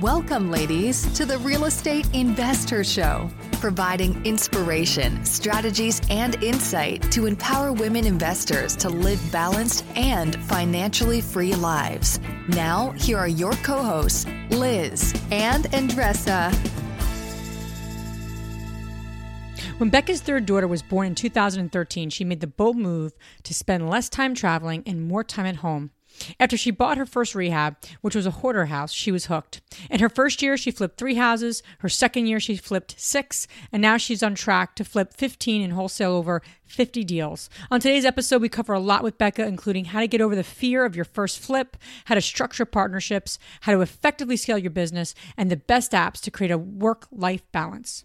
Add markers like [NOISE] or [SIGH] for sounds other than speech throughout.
Welcome, ladies, to the Real Estate InvestHER Show, providing inspiration, strategies, and insight to empower women investors to live balanced and financially free lives. Now, here are your co hosts, Liz and Andresa. When Beka's third daughter was born in 2013, she made the bold move to spend less time traveling and more time at home. After she bought her first rehab, which was a hoarder house, she was hooked. In her first year, she flipped three houses. Her second year, she flipped six. And now she's on track to flip 15 and wholesale over 50 deals. On today's episode, we cover a lot with Beka, including how to get over the fear of your first flip, how to structure partnerships, how to effectively scale your business, and the best apps to create a work life balance.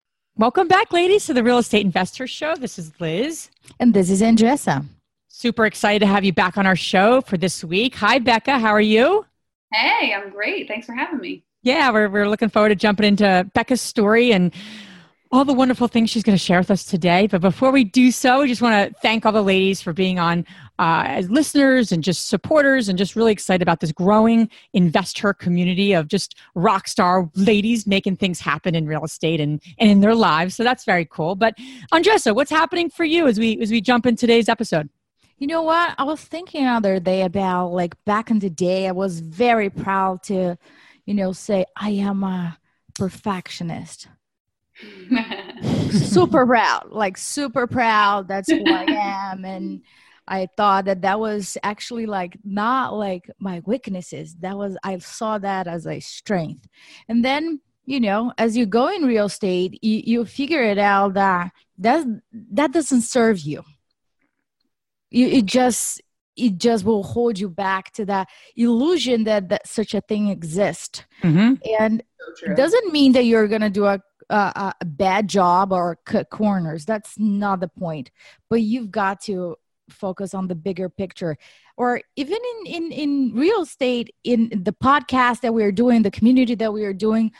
Welcome back, ladies, to the Real Estate InvestHER Show. This is Liz. And this is Andresa. Super excited to have you back on our show for this week. Hi, Beka. How are you? Hey, I'm great. Thanks for having me. Yeah, we're, we're looking forward to jumping into Beka's story and all the wonderful things she's going to share with us today. But before we do so, we just want to thank all the ladies for being on uh, as listeners and just supporters, and just really excited about this growing investor community of just rock star ladies making things happen in real estate and, and in their lives. So that's very cool. But Andresa, what's happening for you as we as we jump in today's episode? You know what? I was thinking other day about like back in the day, I was very proud to, you know, say I am a perfectionist [LAUGHS] super proud, like super proud. That's who I am. And I thought that that was actually like not like my weaknesses. That was, I saw that as a strength. And then, you know, as you go in real estate, you, you figure it out that that, that doesn't serve you. you. It just, it just will hold you back to that illusion that, that such a thing exists. Mm-hmm. And so it doesn't mean that you're going to do a a, a bad job or cut corners. That's not the point. But you've got to focus on the bigger picture or even in in in real estate in the podcast that we are doing the community that we are doing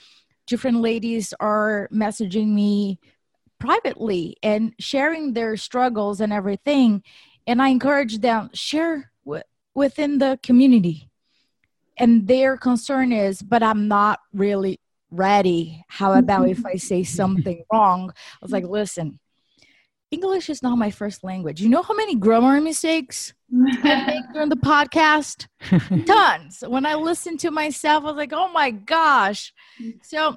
different ladies are messaging me privately and sharing their struggles and everything and i encourage them share w- within the community and their concern is but i'm not really ready. How about if I say [LAUGHS] something wrong? I was like, listen, English is not my first language. You know how many grammar mistakes I make during the podcast? [LAUGHS] Tons. When I listen to myself, I was like, oh my gosh. So,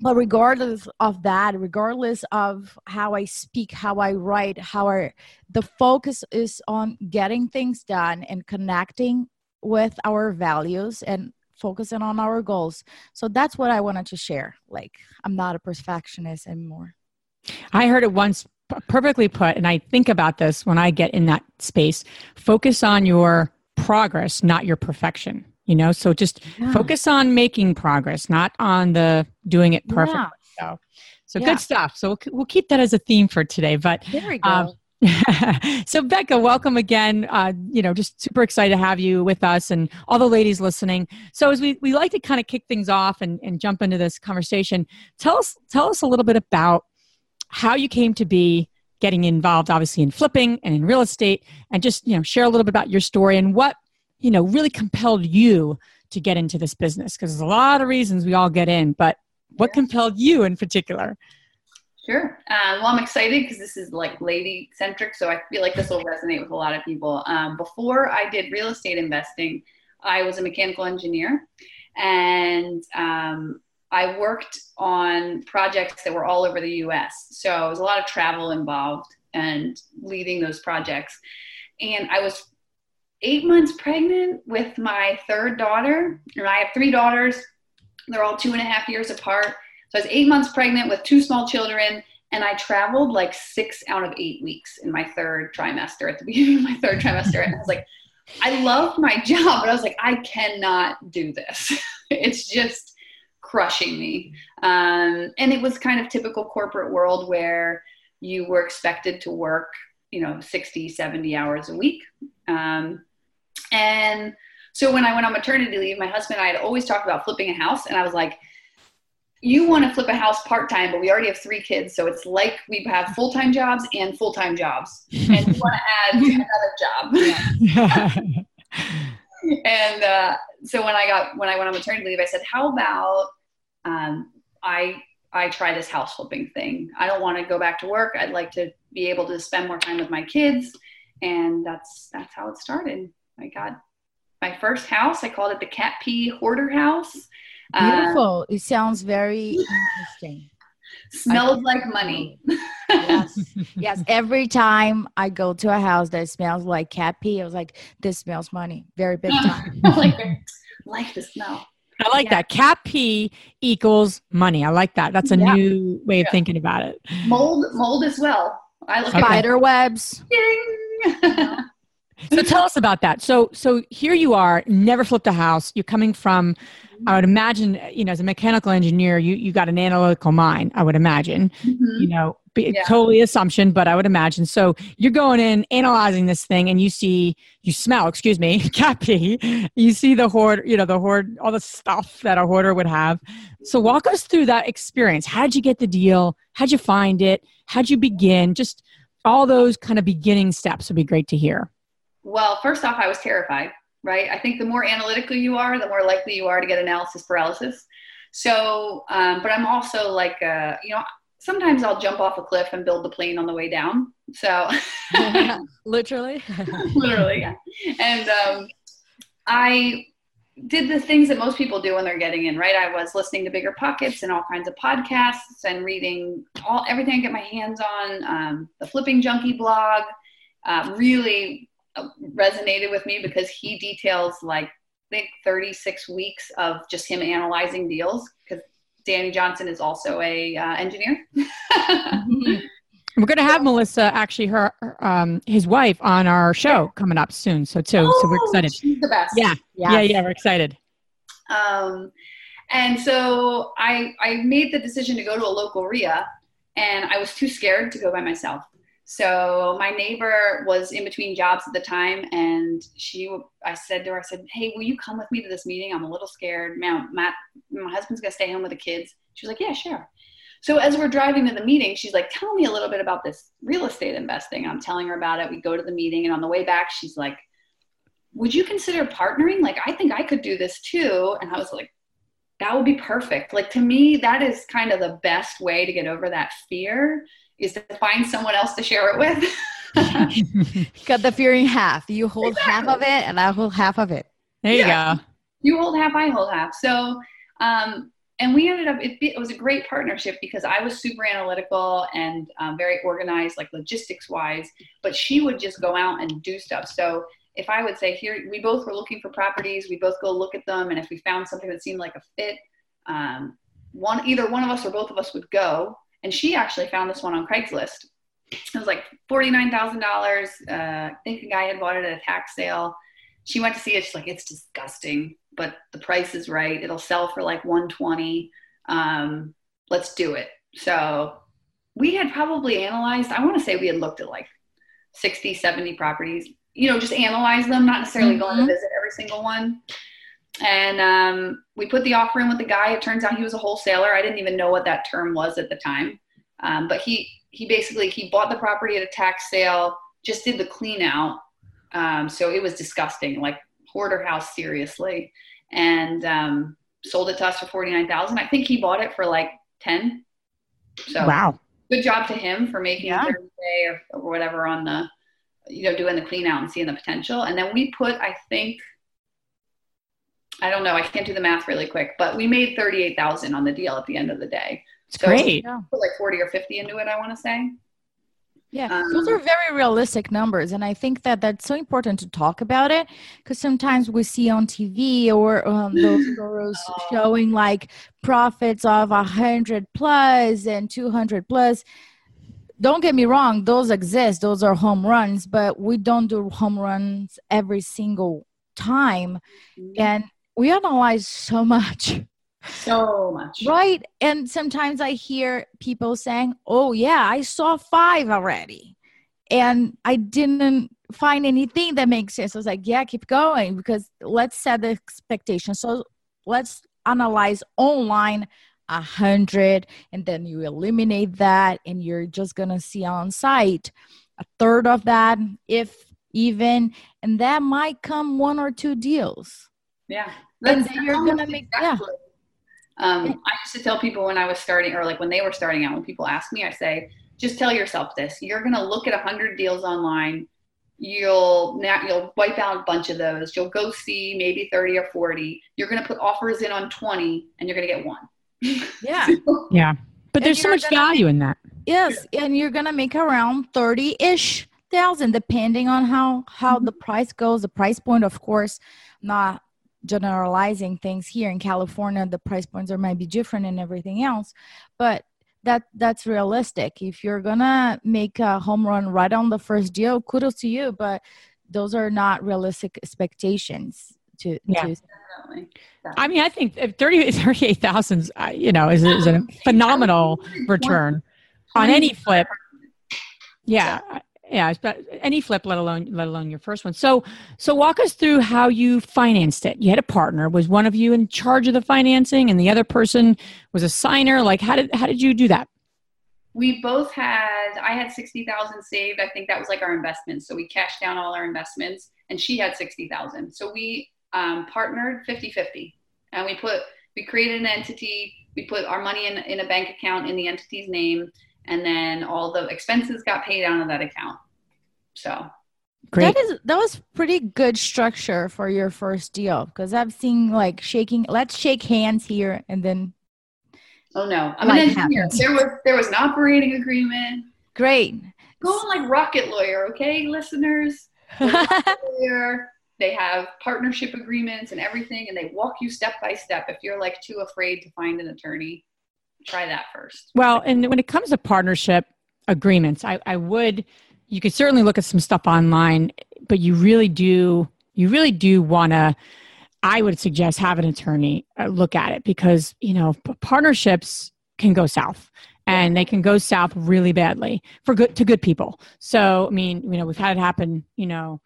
but regardless of that, regardless of how I speak, how I write, how I, the focus is on getting things done and connecting with our values and focusing on our goals. So that's what I wanted to share. Like, I'm not a perfectionist anymore. I heard it once perfectly put, and I think about this when I get in that space. Focus on your progress, not your perfection. You know, so just yeah. focus on making progress, not on the doing it perfectly. Yeah. So, so yeah. good stuff. So we'll, we'll keep that as a theme for today. But there we um, go. Um, [LAUGHS] so beka welcome again uh, you know just super excited to have you with us and all the ladies listening so as we, we like to kind of kick things off and, and jump into this conversation tell us tell us a little bit about how you came to be getting involved obviously in flipping and in real estate and just you know share a little bit about your story and what you know really compelled you to get into this business because there's a lot of reasons we all get in but what compelled you in particular Sure. Uh, well, I'm excited because this is like lady centric, so I feel like this will resonate with a lot of people. Um, before I did real estate investing, I was a mechanical engineer, and um, I worked on projects that were all over the US. So it was a lot of travel involved and leading those projects. And I was eight months pregnant with my third daughter, and I have three daughters. They're all two and a half years apart. So I was eight months pregnant with two small children, and I traveled like six out of eight weeks in my third trimester at the [LAUGHS] beginning of my third trimester. And I was like, I love my [LAUGHS] job, but I was like, I cannot do this. [LAUGHS] it's just crushing me. Um, and it was kind of typical corporate world where you were expected to work, you know, 60, 70 hours a week. Um, and so when I went on maternity leave, my husband and I had always talked about flipping a house. And I was like, you want to flip a house part time, but we already have three kids. So it's like we have full time jobs and full time jobs. And you want to add [LAUGHS] another job. [LAUGHS] [LAUGHS] and uh, so when I got when I went on maternity leave, I said, "How about um, I I try this house flipping thing? I don't want to go back to work. I'd like to be able to spend more time with my kids." And that's that's how it started. I got my first house. I called it the Cat Pee Hoarder House. Beautiful. Uh, it sounds very [LAUGHS] interesting. Smells like money. yes. [LAUGHS] Yes. Every time I go to a house that smells like cat pee, I was like, this smells money. Very big time. [LAUGHS] like, like the smell. I like yeah. that. Cat Pee equals money. I like that. That's a yeah. new way of yeah. thinking about it. Mold, mold as well. I look spider webs. [LAUGHS] so tell us about that. So so here you are, never flipped a house. You're coming from I would imagine, you know, as a mechanical engineer, you, you got an analytical mind, I would imagine, mm-hmm. you know, yeah. totally assumption, but I would imagine. So you're going in, analyzing this thing, and you see, you smell, excuse me, [LAUGHS] cat pee. You see the hoard, you know, the hoard, all the stuff that a hoarder would have. So walk us through that experience. How'd you get the deal? How'd you find it? How'd you begin? Just all those kind of beginning steps would be great to hear. Well, first off, I was terrified right? I think the more analytical you are, the more likely you are to get analysis paralysis. So, um, but I'm also like, uh, you know, sometimes I'll jump off a cliff and build the plane on the way down. So, [LAUGHS] [LAUGHS] literally, [LAUGHS] literally, yeah. And um, I did the things that most people do when they're getting in, right? I was listening to Bigger Pockets and all kinds of podcasts and reading all everything I get my hands on. Um, the Flipping Junkie blog, uh, really resonated with me because he details like I think 36 weeks of just him analyzing deals because Danny Johnson is also a uh, engineer. We're going to have so, Melissa, actually, her um, his wife, on our show coming up soon. So too, oh, so we're oh, excited. She's the best. Yeah, yes. yeah, yeah. We're excited. Um, and so I I made the decision to go to a local REIA, and I was too scared to go by myself. So my neighbor was in between jobs at the time, and she, I said to her, I said, "Hey, will you come with me to this meeting? I'm a little scared. Man, Matt, my husband's gonna stay home with the kids." She was like, "Yeah, sure." So as we're driving to the meeting, she's like, "Tell me a little bit about this real estate investing." I'm telling her about it. We go to the meeting, and on the way back, she's like, "Would you consider partnering? Like, I think I could do this too." And I was like, "That would be perfect." Like to me, that is kind of the best way to get over that fear is to find someone else to share it with. [LAUGHS] Cut the fear in half. You hold exactly. half of it, and I hold half of it. There yeah. you go. You hold half, I hold half. So, um, and we ended up, it, it, was a great partnership because I was super analytical and um, very organized, like logistics wise, but she would just go out and do stuff. So, if I would say, here, we both were looking for properties, we both go look at them, and if we found something that seemed like a fit, um, one either one of us or both of us would go and she actually found this one on Craigslist. It was like $49,000. Uh, I think the guy had bought it at a tax sale. She went to see it. She's like, it's disgusting, but the price is right. It'll sell for like 120. Um, let's do it. So we had probably analyzed, I want to say we had looked at like 60, 70 properties, you know, just analyze them, not necessarily mm-hmm. going to visit every single one and um, we put the offer in with the guy. It turns out he was a wholesaler. I didn't even know what that term was at the time, um, but he he basically he bought the property at a tax sale, just did the clean out. Um, so it was disgusting, like hoarder house, seriously, and um, sold it to us for forty nine thousand. I think he bought it for like ten. So wow, good job to him for making yeah. a day or, or whatever on the you know doing the clean out and seeing the potential. And then we put I think I don't know. I can't do the math really quick, but we made 38,000 on the deal at the end of the day. It's so great. Put like 40 or 50 into it, I want to say. Yeah, um, those are very realistic numbers, and I think that that's so important to talk about it because sometimes we see on TV or um, those [SIGHS] gurus oh. showing like profits of a hundred plus and two hundred plus. Don't get me wrong; those exist; those are home runs, but we don't do home runs every single time, mm-hmm. and we analyze so much so much. Right. And sometimes I hear people saying, oh, yeah, I saw five already. And I didn't find anything that makes sense. I was like, yeah, keep going because let's set the expectation. So let's analyze online a hundred and then you eliminate that and you're just gonna see on site a third of that if even and that might come one or two deals yeah and then you're gonna make exactly. yeah um, I used to tell people when I was starting, or like when they were starting out, when people ask me, I say, just tell yourself this: you're going to look at a hundred deals online. You'll now you'll wipe out a bunch of those. You'll go see maybe thirty or forty. You're going to put offers in on twenty, and you're going to get one. [LAUGHS] Yeah, yeah. But there's so much gonna, value in that. Yes, and you're going to make around thirty ish thousand, depending on how how mm-hmm. the price goes. The price point, of course, not generalizing things here in California, the price points are might be different and everything else, but that that's realistic. If you're gonna make a home run right on the first deal, kudos to you, but those are not realistic expectations. To, yeah. To, I mean, I think 30, 38,000, uh, you know, is, is a [LAUGHS] phenomenal return on any flip. [LAUGHS] Yeah yeah any flip let alone let alone your first one. So so walk us through how you financed it. You had a partner. Was one of you in charge of the financing and the other person was a signer? Like how did how did you do that? We both had i had 60000 saved. I think that was like our investments. So we cashed down all our investments and she had 60000 so we um, partnered 50-50 and we put we created an entity. We put our money in, in a bank account in the entity's name and then all the expenses got paid out of that account. So Great. That is that was pretty good structure for your first deal because I've seen like shaking. Let's shake hands here and then. Oh no! I'm an engineer. There was there was an operating agreement. Great. Go on like rocket lawyer, okay, listeners. [LAUGHS] lawyer. They have partnership agreements and everything, and they walk you step by step. If you're like too afraid to find an attorney, try that first. Well, and when it comes to partnership agreements, I, I would, you could certainly look at some stuff online, but you really do, you really do want to, I would suggest have an attorney uh, look at it because, you know, partnerships can go south and they can go south really badly for good to good people. So, I mean, you know, we've had it happen, you know,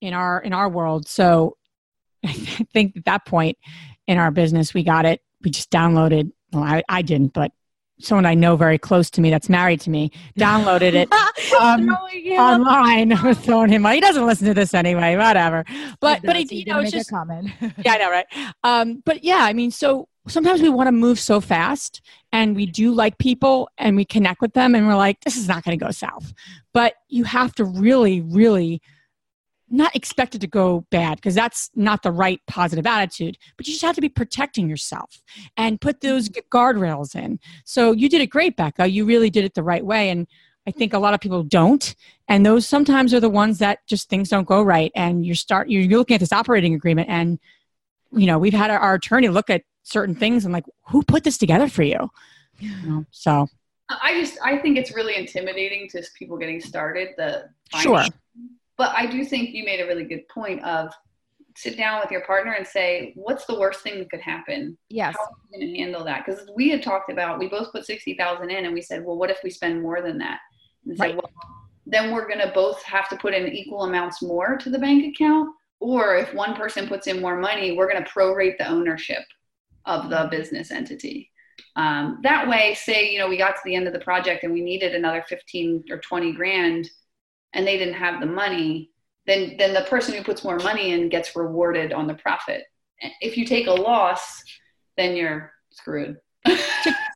in our in our world. So, [LAUGHS] I think at that point in our business, we got it. We just downloaded well, I, I didn't, but someone I know very close to me that's married to me downloaded it [LAUGHS] um, online. [LAUGHS] I was throwing him. He doesn't listen to this anyway. Whatever. But but he, you know, it's just comment. [LAUGHS] yeah, I know, right? Um, but yeah, I mean, so sometimes we want to move so fast, and we do like people, and we connect with them, and we're like, this is not going to go south. But you have to really, really not expected to go bad because that's not the right positive attitude but you just have to be protecting yourself and put those mm-hmm. guardrails in. So you did it great beka. You really did it the right way and i think a lot of people don't and those sometimes are the ones that just things don't go right and you start you're looking at this operating agreement and you know we've had our, our attorney look at certain things and like who put this together for you, you know, so i just i think it's really intimidating to people getting started the sure but I do think you made a really good point of sit down with your partner and say, what's the worst thing that could happen? Yes. How are we going to handle that? Because we had talked about, we both put 60,000 in and we said, well, what if we spend more than that? And right. said, well, then we're going to both have to put in equal amounts more to the bank account. Or if one person puts in more money, we're going to prorate the ownership of the business entity. Um, that way, say, you know, we got to the end of the project and we needed another 15 or 20 grand and they didn't have the money, then then the person who puts more money in gets rewarded on the profit. If you take a loss, then you're screwed.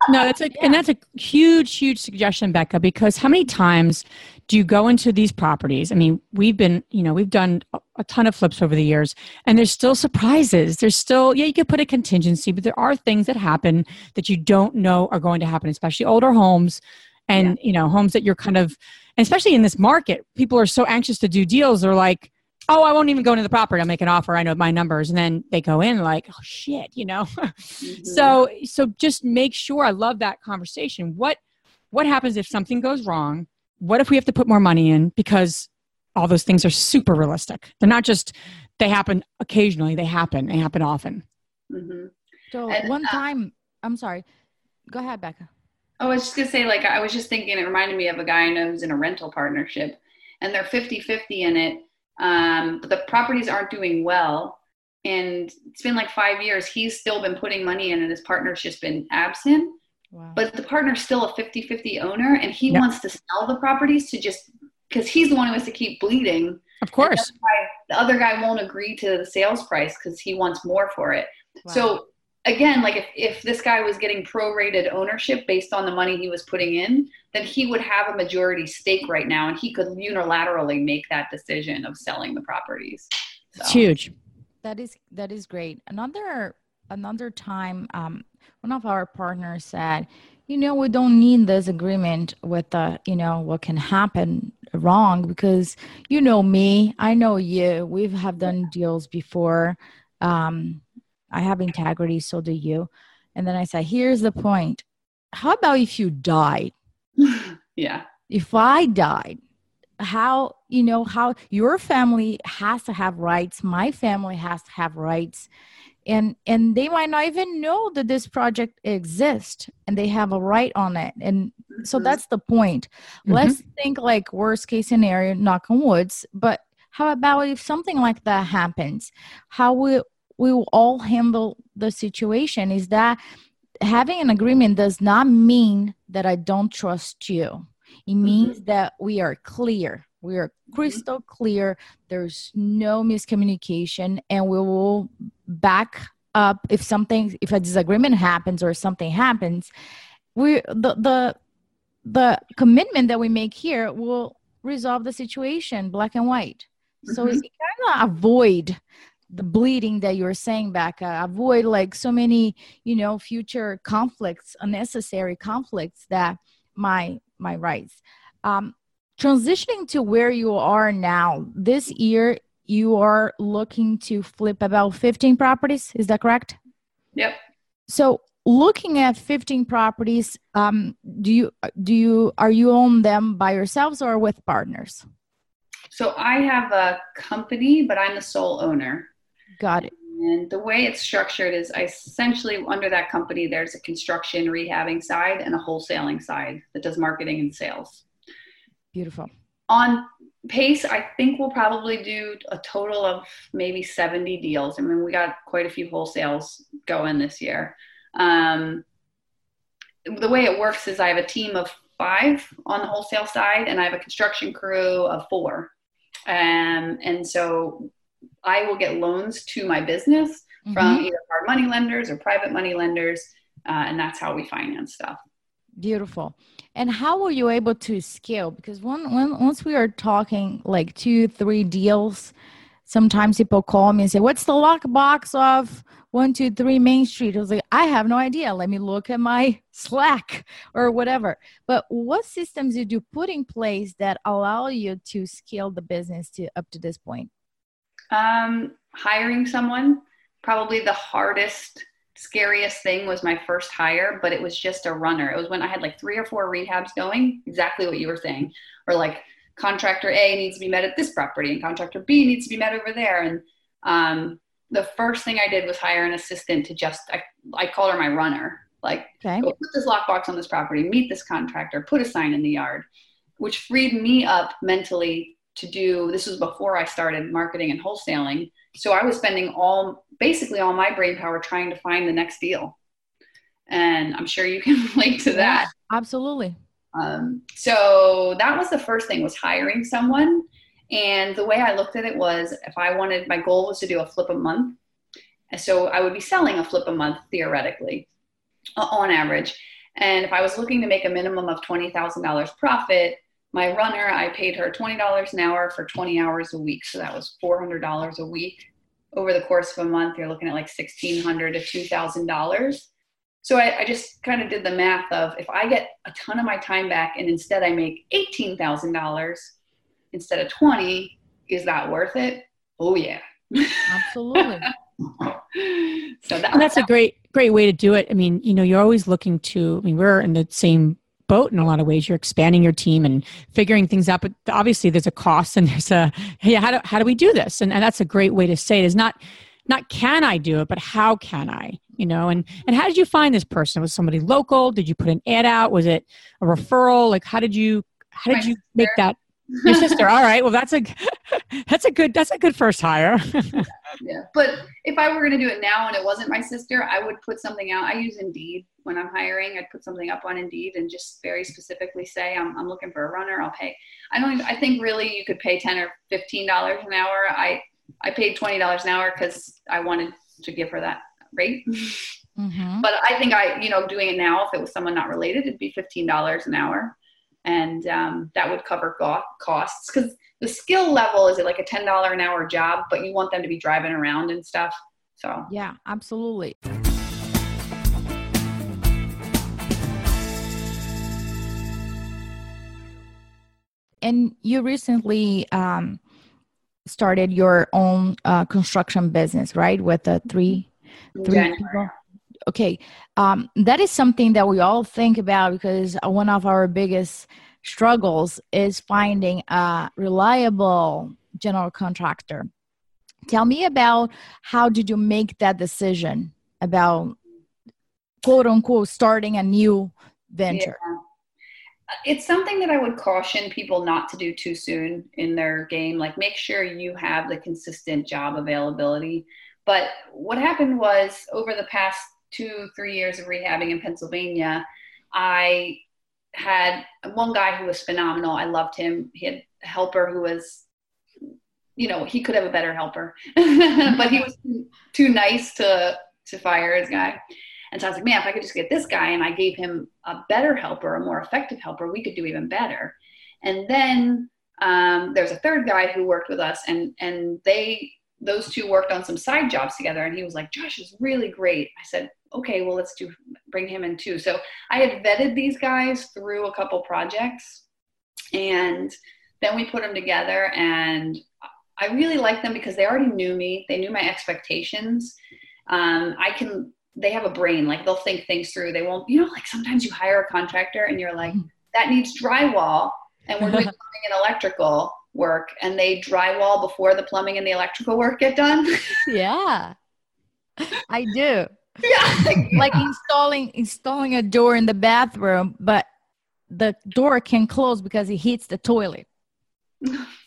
no, that's a and that's a huge, huge suggestion, Beka. Because how many times do you go into these properties? I mean, we've been, you know, we've done a ton of flips over the years, and there's still surprises. There's still, yeah, you could put a contingency, but there are things that happen that you don't know are going to happen, especially older homes and, yeah. you know, homes that you're kind of, especially in this market, people are so anxious to do deals. They're like, oh, I won't even go into the property. I'll make an offer. I know my numbers. And then they go in like, oh shit, you know? [LAUGHS] mm-hmm. So, so just make sure I love that conversation. What, what happens if something goes wrong? What if we have to put more money in? Because all those things are super realistic. They're not just, they happen occasionally. They happen. They happen often. Mm-hmm. So and, one uh, time, I'm sorry. Go ahead, Beka. I was just gonna say, like, I was just thinking, it reminded me of a guy I know who's in a rental partnership, and they're 50 50 in it um, but the properties aren't doing well. And it's been like five years. He's still been putting money in, and his partner's just been absent. Wow. But the partner's still a 50 50 owner, and he yep. wants to sell the properties to just because he's the one who has to keep bleeding. Of course. The other guy won't agree to the sales price because he wants more for it. Wow. So again, like if, if this guy was getting prorated ownership based on the money he was putting in, then he would have a majority stake right now and he could unilaterally make that decision of selling the properties. So. It's huge. That is that is great. Another another time um, one of our partners said, you know, we don't need this agreement with the, you know, what can happen wrong because you know me, I know you. We've have done deals before. Um, I have integrity, so do you. And then I said, here's the point. How about if you died? [LAUGHS] yeah. If I died, how, you know, how your family has to have rights, my family has to have rights. And and they might not even know that this project exists and they have a right on it. And so mm-hmm. that's the point. Mm-hmm. Let's think like worst case scenario, knock on woods, but how about if something like that happens? How will we will all handle the situation is that having an agreement does not mean that I don't trust you. It mm-hmm. means mm-hmm. that we are clear. We are crystal clear. There's no miscommunication, and we will back up if something, if a disagreement happens or something happens. We the the the commitment that we make here will resolve the situation, black and white. So mm-hmm. kind of avoid the bleeding that you were saying back avoid like so many you know future conflicts unnecessary conflicts that my my rights. Um, transitioning to where you are now this year you are looking to flip about 15 properties is that correct? Yep. So looking at 15 properties um, do you do you are you own them by yourselves or with partners? So i have a company but i'm the sole owner Got it. And the way it's structured is essentially under that company, there's a construction rehabbing side and a wholesaling side that does marketing and sales. Beautiful. On pace, I think we'll probably do a total of maybe 70 deals. I mean, we got quite a few wholesales going this year. Um, the way it works is I have a team of five on the wholesale side, and I have a construction crew of four. Um, and so I will get loans to my business mm-hmm. from either hard money lenders or private money lenders, uh, and that's how we finance stuff. Beautiful. And how were you able to scale? Because one, when, once we are talking like two, three deals, sometimes people call me and say, "What's the lockbox of one, two, three Main Street?" I was like, "I have no idea. Let me look at my [LAUGHS] Slack or whatever." But what systems did you put in place that allow you to scale the business to up to this point? Um, hiring someone, probably the hardest, scariest thing was my first hire, but it was just a runner. It was when I had like three or four rehabs going, exactly what you were saying, or like contractor A needs to be met at this property and contractor B needs to be met over there. And um, the first thing I did was hire an assistant to just, I, I called her my runner. Like, okay. put this lockbox on this property, meet this contractor, put a sign in the yard, which freed me up mentally to do this was before I started marketing and wholesaling. So I was spending all basically all my brain power trying to find the next deal. And I'm sure you can [LAUGHS] relate to that. Absolutely. Um, so that was the first thing was hiring someone. And the way I looked at it was if I wanted my goal was to do a flip a month. And so I would be selling a flip a month theoretically uh, on average. And if I was looking to make a minimum of $20,000 profit, my runner, I paid her $20 an hour for 20 hours a week. So that was $400 a week. Over the course of a month, you're looking at like 1,600 to $2,000. So I, I just kind of did the math of if I get a ton of my time back and instead I make $18,000 instead of 20, is that worth it? Oh yeah. Absolutely. [LAUGHS] so that, that's a great, great way to do it. I mean, you know, you're always looking to, I mean, we're in the same boat in a lot of ways. You're expanding your team and figuring things out, but obviously there's a cost and [LAUGHS] there's a, hey, how do, how do we do this? And, and that's a great way to say it is not, not can I do it, but how can I? You know, and and how did you find this person? Was somebody local? Did you put an ad out? Was it a referral? Like how did you how did My you sister. make that your sister? All right, well that's a [LAUGHS] that's a good that's a good first hire. [LAUGHS] yeah. But if I were going to do it now and it wasn't my sister, I would put something out. I use Indeed when I'm hiring. I'd put something up on Indeed and just very specifically say, I'm, I'm looking for a runner. I'll pay. I don't, even, I think really you could pay 10 or $15 an hour. I, I paid $20 an hour because I wanted to give her that rate. Mhm. But I think I, you know, doing it now, if it was someone not related, it'd be $15 an hour. And um, that would cover go- costs because the skill level is it like a $10 an hour job, but you want them to be driving around and stuff. So Yeah, absolutely. And you recently um, started your own uh, construction business, right? With the three, three January. people. Okay, um, that is something that we all think about because one of our biggest struggles is finding a reliable general contractor. Tell me about how did you make that decision about quote unquote starting a new venture? Yeah. It's something that I would caution people not to do too soon in their game. Like, make sure you have the consistent job availability. But what happened was over the past two, three years of rehabbing in Pennsylvania, I had one guy who was phenomenal. I loved him. He had a helper who was, you know, he could have a better helper, [LAUGHS] but he was too nice to to fire his guy. And so I was like, man, if I could just get this guy and I gave him a better helper, a more effective helper, we could do even better. And then um, there's a third guy who worked with us, and and they those two worked on some side jobs together. And he was like, Josh is really great. I said, okay, well let's do bring him in too. So I had vetted these guys through a couple projects, and then we put them together, and I really liked them because they already knew me. They knew my expectations. Um, I can they have a brain like they'll think things through they won't you know like sometimes you hire a contractor and you're like that needs drywall and we're doing [LAUGHS] plumbing and electrical work and they drywall before the plumbing and the electrical work get done Yeah, I do. Yeah. Like installing installing a door in the bathroom, but the door can close because it hits the toilet,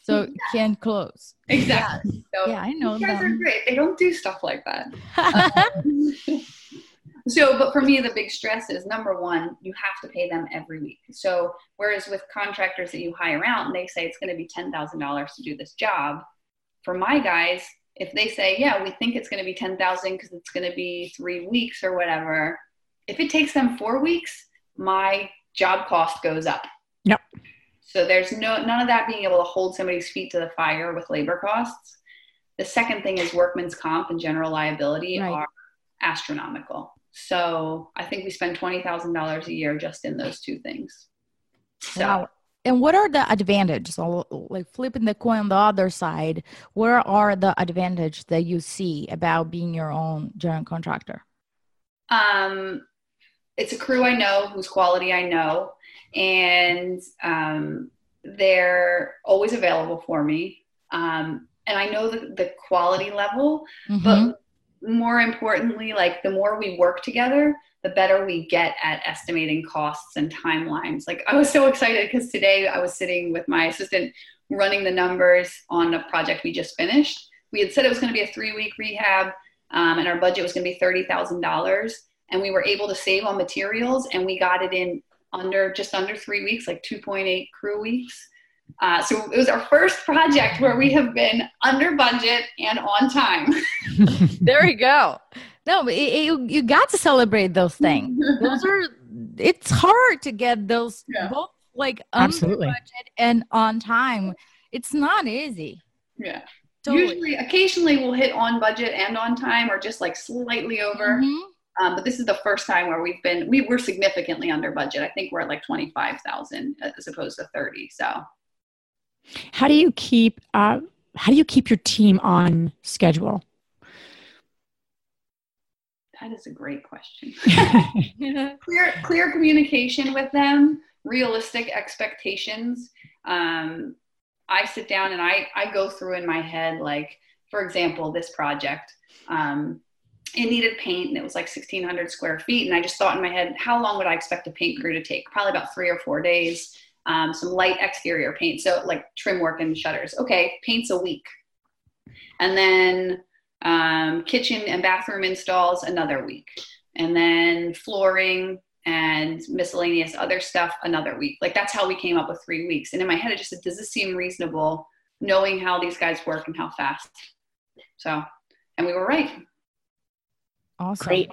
so it [LAUGHS] can close. exactly. So Yeah, I know you guys are great. They don't do stuff like that. [LAUGHS] [LAUGHS] So but for me the big stress is number one you have to pay them every week. So whereas with contractors that you hire out and they say it's going to be $10000 to do this job for my guys if they say yeah we think it's going to be 10000 because it's going to be three weeks or whatever if it takes them four weeks my job cost goes up Yep. so there's no none of that being able to hold somebody's feet to the fire with labor costs the second thing is workman's comp and general liability Right. are astronomical. So I think we spend twenty thousand dollars a year just in those two things. So Wow. And what are the advantages? So, like flipping the coin on the other side, where are the advantages that you see about being your own general contractor? um, it's a crew I know whose quality I know, and um, they're always available for me. Um, and I know the, the quality level, Mhm. but more importantly like the more we work together the better we get at estimating costs and timelines. Like i was so excited because today i was sitting with my assistant running the numbers on a project we just finished. We had said it was going to be a three week rehab um, and our budget was going to be $30000 and we were able to save on materials and we got it in under just under three weeks like 2.8 crew weeks uh, so it was our first project where we have been under budget and on time [LAUGHS] there you go. No, it, it- you you got to celebrate those things. [LAUGHS] those are. It's hard to get those Yeah. both like Absolutely. under budget and on time. It's not easy. Yeah. Totally. Usually, occasionally we'll hit on budget and on time or just like slightly over. Mhm. Um, but this is the first time where we've been, we were significantly under budget. I think we're at like 25,000 as opposed to 30. So How do you keep uh, how do you keep your team on schedule? that is a great question. [LAUGHS] [LAUGHS] clear clear communication with them realistic expectations um, i sit down and I, I go through in my head like for example this project um, it needed paint and it was like 1600 square feet and i just thought in my head how long would i expect a paint crew to take probably about three or four days um, some light exterior paint. So like trim work and shutters. Okay paints a week. And then um, kitchen and bathroom installs another week. And then flooring and miscellaneous other stuff another week. Like that's how we came up with three weeks. And in my head i just said does this seem reasonable knowing how these guys work and how fast? So and we were right. Awesome. Great.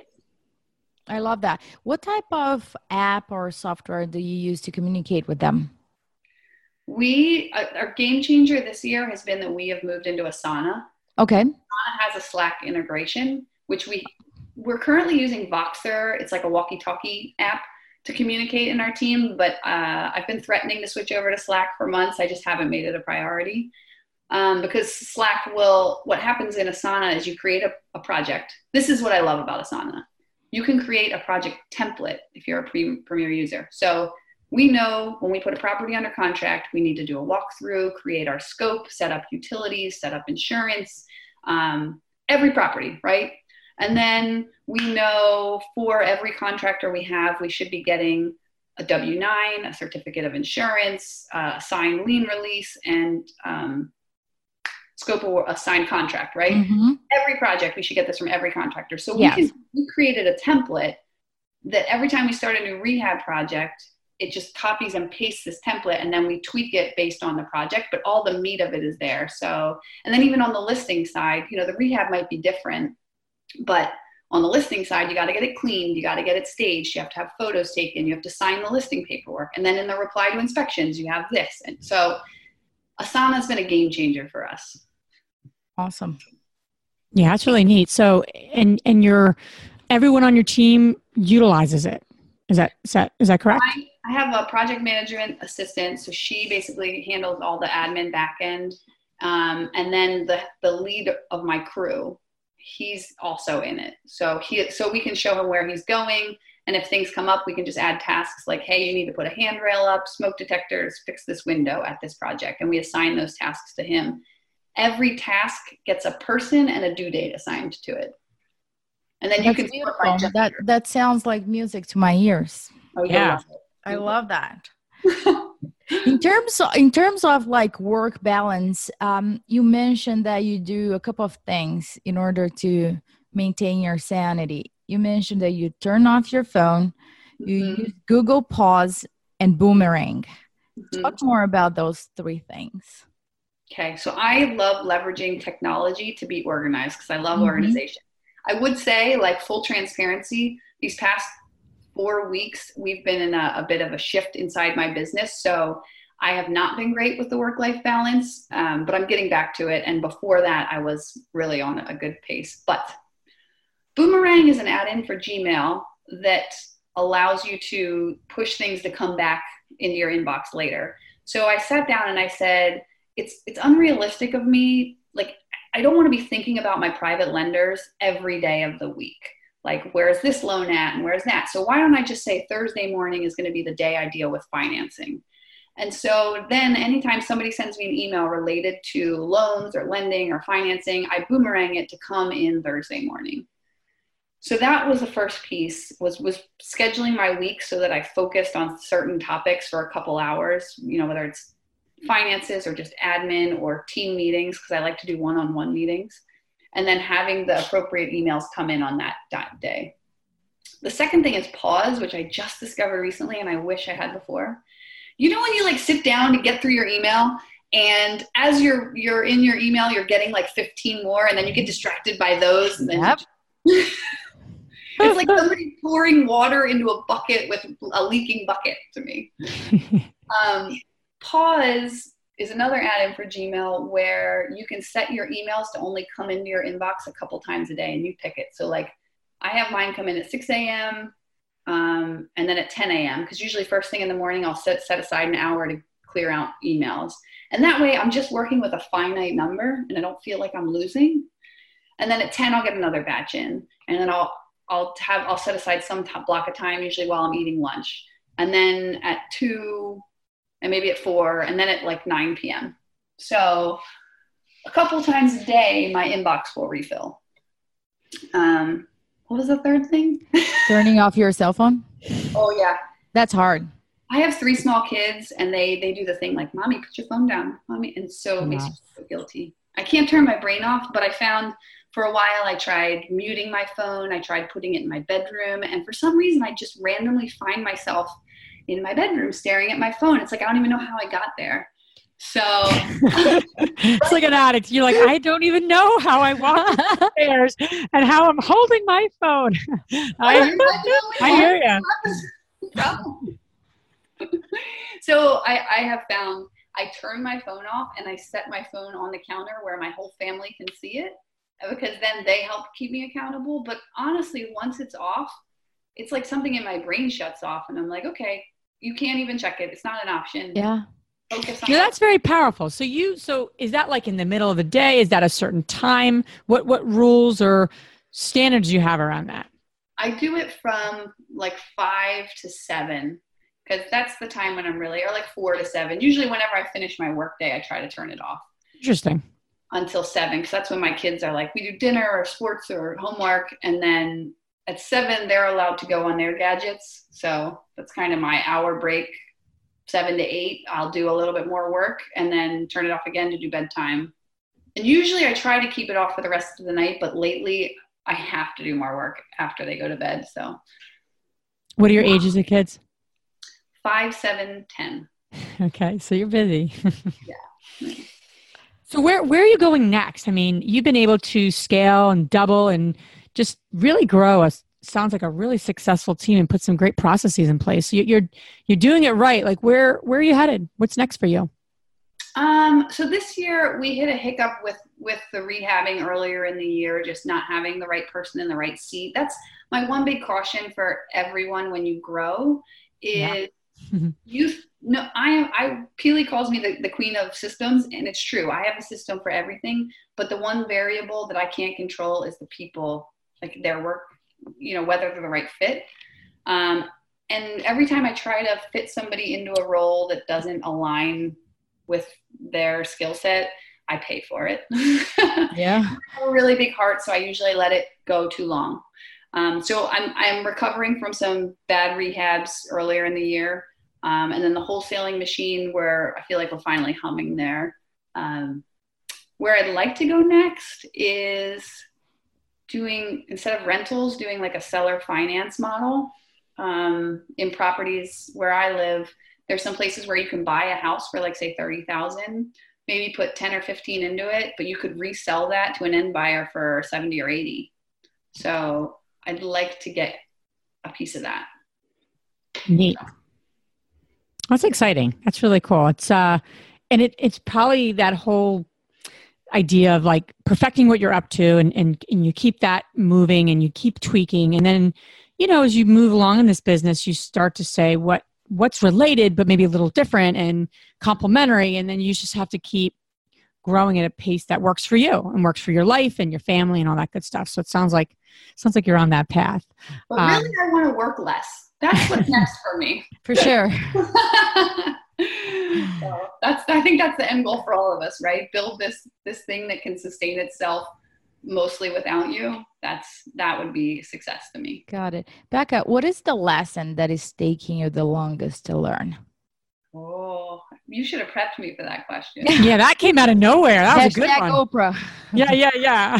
I love that. What type of app or software do you use to communicate with them? we uh, our game changer this year has been that we have moved into asana Okay. asana has a slack integration which we we're currently using voxer it's like a walkie-talkie app to communicate in our team but uh, i've been threatening to switch over to slack for months i just haven't made it a priority um, because slack will what happens in asana is you create a, a project this is what i love about asana you can create a project template if you're a pre- premier user so we know when we put a property under contract, we need to do a walkthrough, create our scope, set up utilities, set up insurance, um, every property, right? And then we know for every contractor we have, we should be getting a W 9, a certificate of insurance, uh, a signed lien release, and um, scope of a signed contract, right? Mhm. every project we should get this from every contractor. So we can we created a template that every time we start a new rehab project it just copies and pastes this template and then we tweak it based on the project but all the meat of it is there. So and then even on the listing side you know the rehab might be different but on the listing side you got to get it cleaned you got to get it staged you have to have photos taken you have to sign the listing paperwork and then in the reply to inspections you have this. And so asana's been a game changer for us Awesome. Yeah, that's really neat. So, and and your everyone on your team utilizes it. Is that is that is that correct? I, I have a project management assistant, so she basically handles all the admin back end. Um, and then the, the lead of my crew, he's also in it. So he so we can show him where he's going. And if things come up, we can just add tasks like, hey, you need to put a handrail up, smoke detectors, fix this window at this project. And we assign those tasks to him. Every task gets a person and a due date assigned to it. And then you That's can sort by beautiful. That that sounds like music to my ears. Oh, Yeah. love. I love that. in terms of, in terms of like work balance, um, you mentioned that you do a couple of things in order to maintain your sanity. You mentioned that you turn off your phone, you Mhm. use Google Pause and Boomerang. Mhm. Talk more about those three things. Okay, so I love leveraging technology to be organized because I love Mhm. organization. I would say, like full transparency, these past four weeks, we've been in a, a bit of a shift inside my business. So I have not been great with the work life balance, um, but I'm getting back to it. And before that, I was really on a good pace. But Boomerang is an add in for Gmail that allows you to push things to come back into your inbox later. So I sat down and I said, it's it's unrealistic of me. Like i don't want to be thinking about my private lenders every day of the week. Like where's this loan at and where's that? So why don't i just say thursday morning is going to be the day i deal with financing? And so then anytime somebody sends me an email related to loans or lending or financing i boomerang it to come in thursday morning. So that was the first piece was was scheduling my week so that i focused on certain topics for a couple hours you know whether it's finances or just admin or team meetings because I like to do one on one meetings. And then having the appropriate emails come in on that day. The second thing is pause, which I just discovered recently and I wish I had before. You know when you like sit down to get through your email and as you're you're in your email you're getting like 15 more and then you get distracted by those and then Yep. [LAUGHS] it's like somebody pouring water into a bucket with a leaking bucket to me. [LAUGHS] um, pause is another add-in for Gmail where you can set your emails to only come into your inbox a couple times a day and you pick it. So like I have mine come in at 6 a.m. Um, and then at 10 a.m. because usually first thing in the morning I'll set set aside an hour to clear out emails. And that way I'm just working with a finite number and I don't feel like I'm losing. And then at 10 I'll get another batch in and then I'll I'll have I'll set aside some block of time usually while I'm eating lunch. And then at 2 and maybe at 4 and then at like 9 p.m. So a couple times a day my inbox will refill. Um, what was the third thing? [LAUGHS] Turning off your cell phone? Oh yeah. That's hard. I have three small kids and they they do the thing like, mommy, put your phone down. Mommy and so it makes me so guilty. I can't turn my brain off, but I found for a while I tried muting my phone, I tried putting it in my bedroom, and for some reason I just randomly find myself in my bedroom staring at my phone. It's like I don't even know how I got there. So [LAUGHS] it's like an addict. You're like, I don't even know how I walk [LAUGHS] upstairs and how I'm holding my phone. Oh, I, I hear you. [LAUGHS] so I, I have found I turn my phone off and I set my phone on the counter where my whole family can see it uh, because then they help keep me accountable. But honestly, once it's off, it's like something in my brain shuts off and I'm like, okay, you can't even check it. It's not an option. Yeah. Focus on yeah, that's very powerful. So you so is that like in the middle of the day? Is that a certain time? What what rules or standards you have around that? I do it from like five to seven because that's the time when I'm really, or like four to seven. Usually, whenever I finish my workday, I try to turn it off. Interesting. Until seven, because that's when my kids are like, we do dinner or sports or homework, and then at seven they're allowed to go on their gadgets. So that's kind of my hour break. Seven to eight, I'll do a little bit more work and then turn it off again to do bedtime. And usually I try to keep it off for the rest of the night, but lately I have to do more work after they go to bed. So, what are your ages of kids? five, seven, ten. [LAUGHS] Okay, so you're busy. [LAUGHS] yeah. So where where are you going next? I mean, you've been able to scale and double and just really grow a sounds like a really successful team and put some great processes in place. So you're you're doing it right. Like where where are you headed? What's next for you? Um, so this year we hit a hiccup with with the rehabbing earlier in the year, just not having the right person in the right seat. That's my one big caution for everyone when you grow is yeah you no i am i keely calls me the, the queen of systems and it's true i have a system for everything but the one variable that i can't control is the people like their work you know whether they're the right fit. Um, and every time i try to fit somebody into a role that doesn't align with their skill set i pay for it. [LAUGHS] Yeah. I have a really big heart so i usually let it go too long. Um, so I'm, I'm recovering from some bad rehabs earlier in the year um, and then the wholesaling machine, where I feel like we're finally humming there. Um, where I'd like to go next is doing, instead of rentals, doing like a seller finance model. Um, in properties where I live, there's some places where you can buy a house for like, say, 30,000, maybe put 10 or 15 into it, but you could resell that to an end buyer for 70 or 80. So I'd like to get a piece of that. Neat. That's exciting. That's really cool. It's uh and it it's probably that whole idea of like perfecting what you're up to and, and and you keep that moving and you keep tweaking. And then you know as you move along in this business you start to say what what's related but maybe a little different and complementary. And then you just have to keep growing at a pace that works for you and works for your life and your family and all that good stuff. So it sounds like sounds like you're on that path. But really um, i want to work less. That's what's [LAUGHS] next for me. For sure. [LAUGHS] so that's I think that's the end goal for all of us, right? Build this this thing that can sustain itself mostly without you. That's that would be success to me. Got it. Beka, what is the lesson that is taking you the longest to learn? Oh, you should have prepped me for that question. [LAUGHS] yeah, that came out of nowhere. That was a good one. Oprah. yeah, yeah, yeah.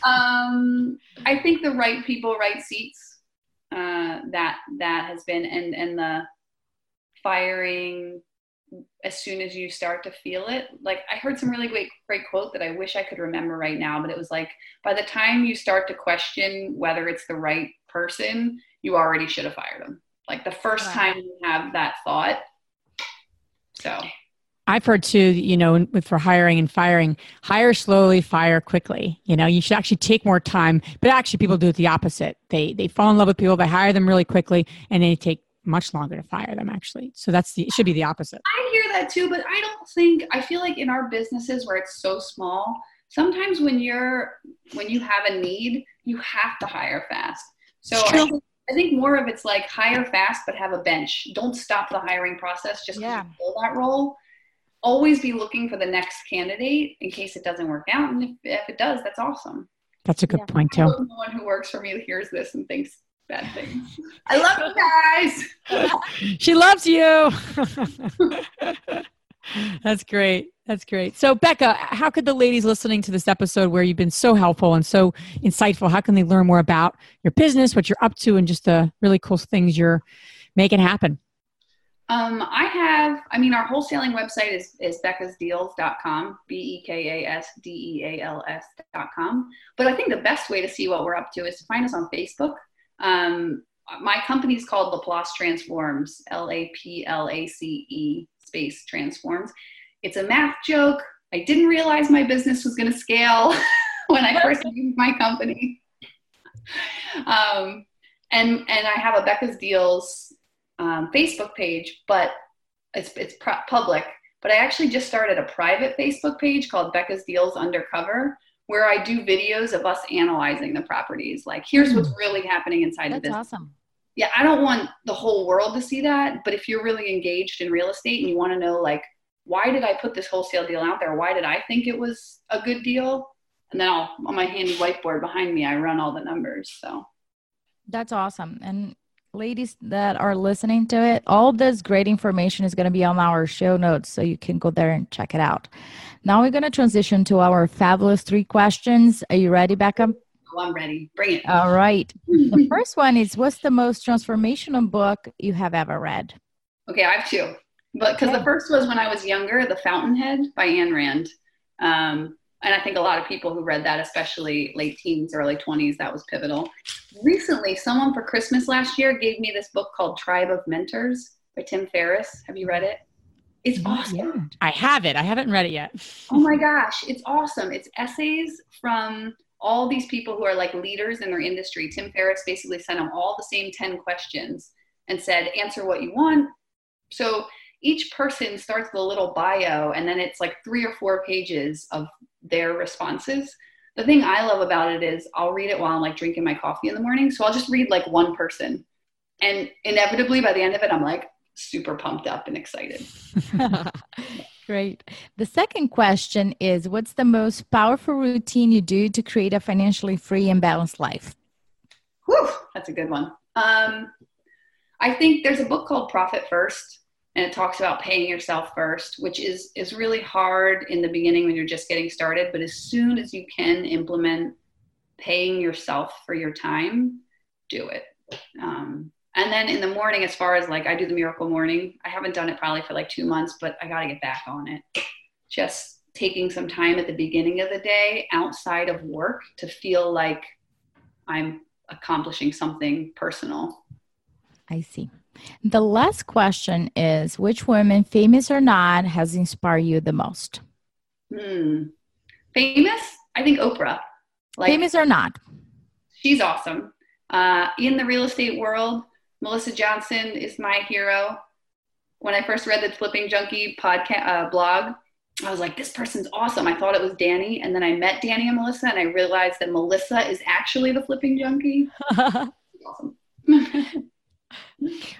[LAUGHS] um, I think the right people, right seats uh, that that has been and and the firing as soon as you start to feel it like i heard some really great great quote that i wish i could remember right now but it was like by the time you start to question whether it's the right person you already should have fired them like the first wow. time you have that thought So I've heard too, you know, with for hiring and firing, hire slowly, fire quickly. You know, you should actually take more time, but actually people do it the opposite. They they fall in love with people, they hire them really quickly, and they take much longer to fire them actually. So that's the it should be the opposite. I hear that too, but I don't think I feel like in our businesses where it's so small, sometimes when you're when you have a need, you have to hire fast. So I think, I think more of it's like hire fast but have a bench. Don't stop the hiring process just because Yeah. fill that role. Always be looking for the next candidate in case it doesn't work out. And if, if it does, that's awesome. That's a good Yeah. point I too. hope no one who works for me hears this and thinks bad things. I love you guys. [LAUGHS] she loves you. [LAUGHS] That's great. That's great. So, Beka, how could the ladies listening to this episode, where you've been so helpful and so insightful, how can they learn more about your business, what you're up to, and just the really cool things you're making happen? Um, I have, I mean, our wholesaling website is, is bekasdeals.com, B E K A S D E A L S.com. But I think the best way to see what we're up to is to find us on Facebook. Um, my company is called Laplace Transforms, L A P L A C E space transforms. It's a math joke. I didn't realize my business was going to scale [LAUGHS] when I first [LAUGHS] named my company. Um, and, and I have a Beka's Deals um, Facebook page, but it's it's public. But I actually just started a private Facebook page called Beka's Deals Undercover, where I do videos of us analyzing the properties. Like, here's what's hmm. really happening inside the That's business. awesome. Yeah, I don't want the whole world to see that, but if you're really engaged in real estate and you want to know, like, why did I put this wholesale deal out there? Why did I think it was a good deal? And then I'll on my handy whiteboard behind me, I run all the numbers. So. That's awesome. And ladies that are listening to it, all this great information is going to be on our show notes, so you can go there and check it out. Now we're going to transition to our fabulous three questions. Are you ready, Beka? Oh, I'm ready. Bring it. All right. The [LAUGHS] first one is What's the most transformational book you have ever read? Okay, I have two. But because Okay. the first was when I was younger, The Fountainhead by Ayn Rand. Um, and I think a lot of people who read that, especially late teens, early 20s, that was pivotal. Recently, someone for Christmas last year gave me this book called Tribe of Mentors by Tim Ferriss. Have you read it? It's awesome. I have it. I haven't read it yet. Oh my gosh, it's awesome. It's essays from all these people who are like leaders in their industry. Tim Ferriss basically sent them all the same 10 questions and said, answer what you want. So each person starts with a little bio, and then it's like three or four pages of their responses. The thing I love about it is I'll read it while I'm like drinking my coffee in the morning. So I'll just read like one person. And inevitably by the end of it, I'm like super pumped up and excited. [LAUGHS] Great. The second question is What's the most powerful routine you do to create a financially free and balanced life? Whew, that's a good one. Um, I think there's a book called Profit First, and it talks about paying yourself first, which is is really hard in the beginning when you're just getting started. But as soon as you can implement paying yourself for your time, do it. Um, and then in the morning, as far as like I do the miracle morning, I haven't done it probably for like two months, but I got to get back on it. Just taking some time at the beginning of the day outside of work to feel like I'm accomplishing something personal. I see. The last question is Which woman, famous or not, has inspired you the most? Hmm. Famous? I think Oprah. Like famous or not? she's awesome. Uh, in the real estate world, Melissa Johnson is my hero. When I first read the Flipping Junkie podcast uh, blog, I was like, this person's awesome. I thought it was Danny, and then I met Danny and Melissa, and I realized that Melissa is actually the Flipping Junkie. [LAUGHS] Awesome. [LAUGHS]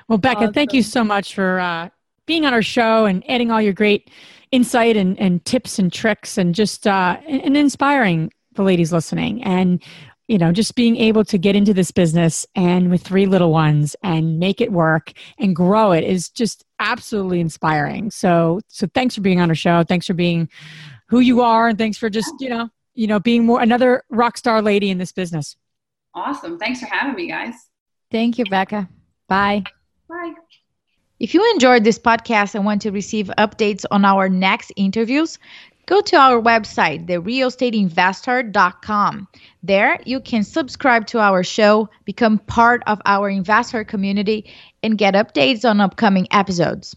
Well, Beka, thank you so much for uh, being on our show and adding all your great insight and, and tips and tricks and just uh, and, and inspiring the ladies listening and you know just being able to get into this business and with three little ones and make it work and grow it is just absolutely inspiring so so thanks for being on our show thanks for being who you are and thanks for just you know you know being more another rock star lady in this business awesome. Thanks for having me, guys. Thank you, Beka. Bye. Bye. If you enjoyed this podcast and want to receive updates on our next interviews, go to our website, therealestateinvestHER.com. There, you can subscribe to our show, become part of our investor community, and get updates on upcoming episodes.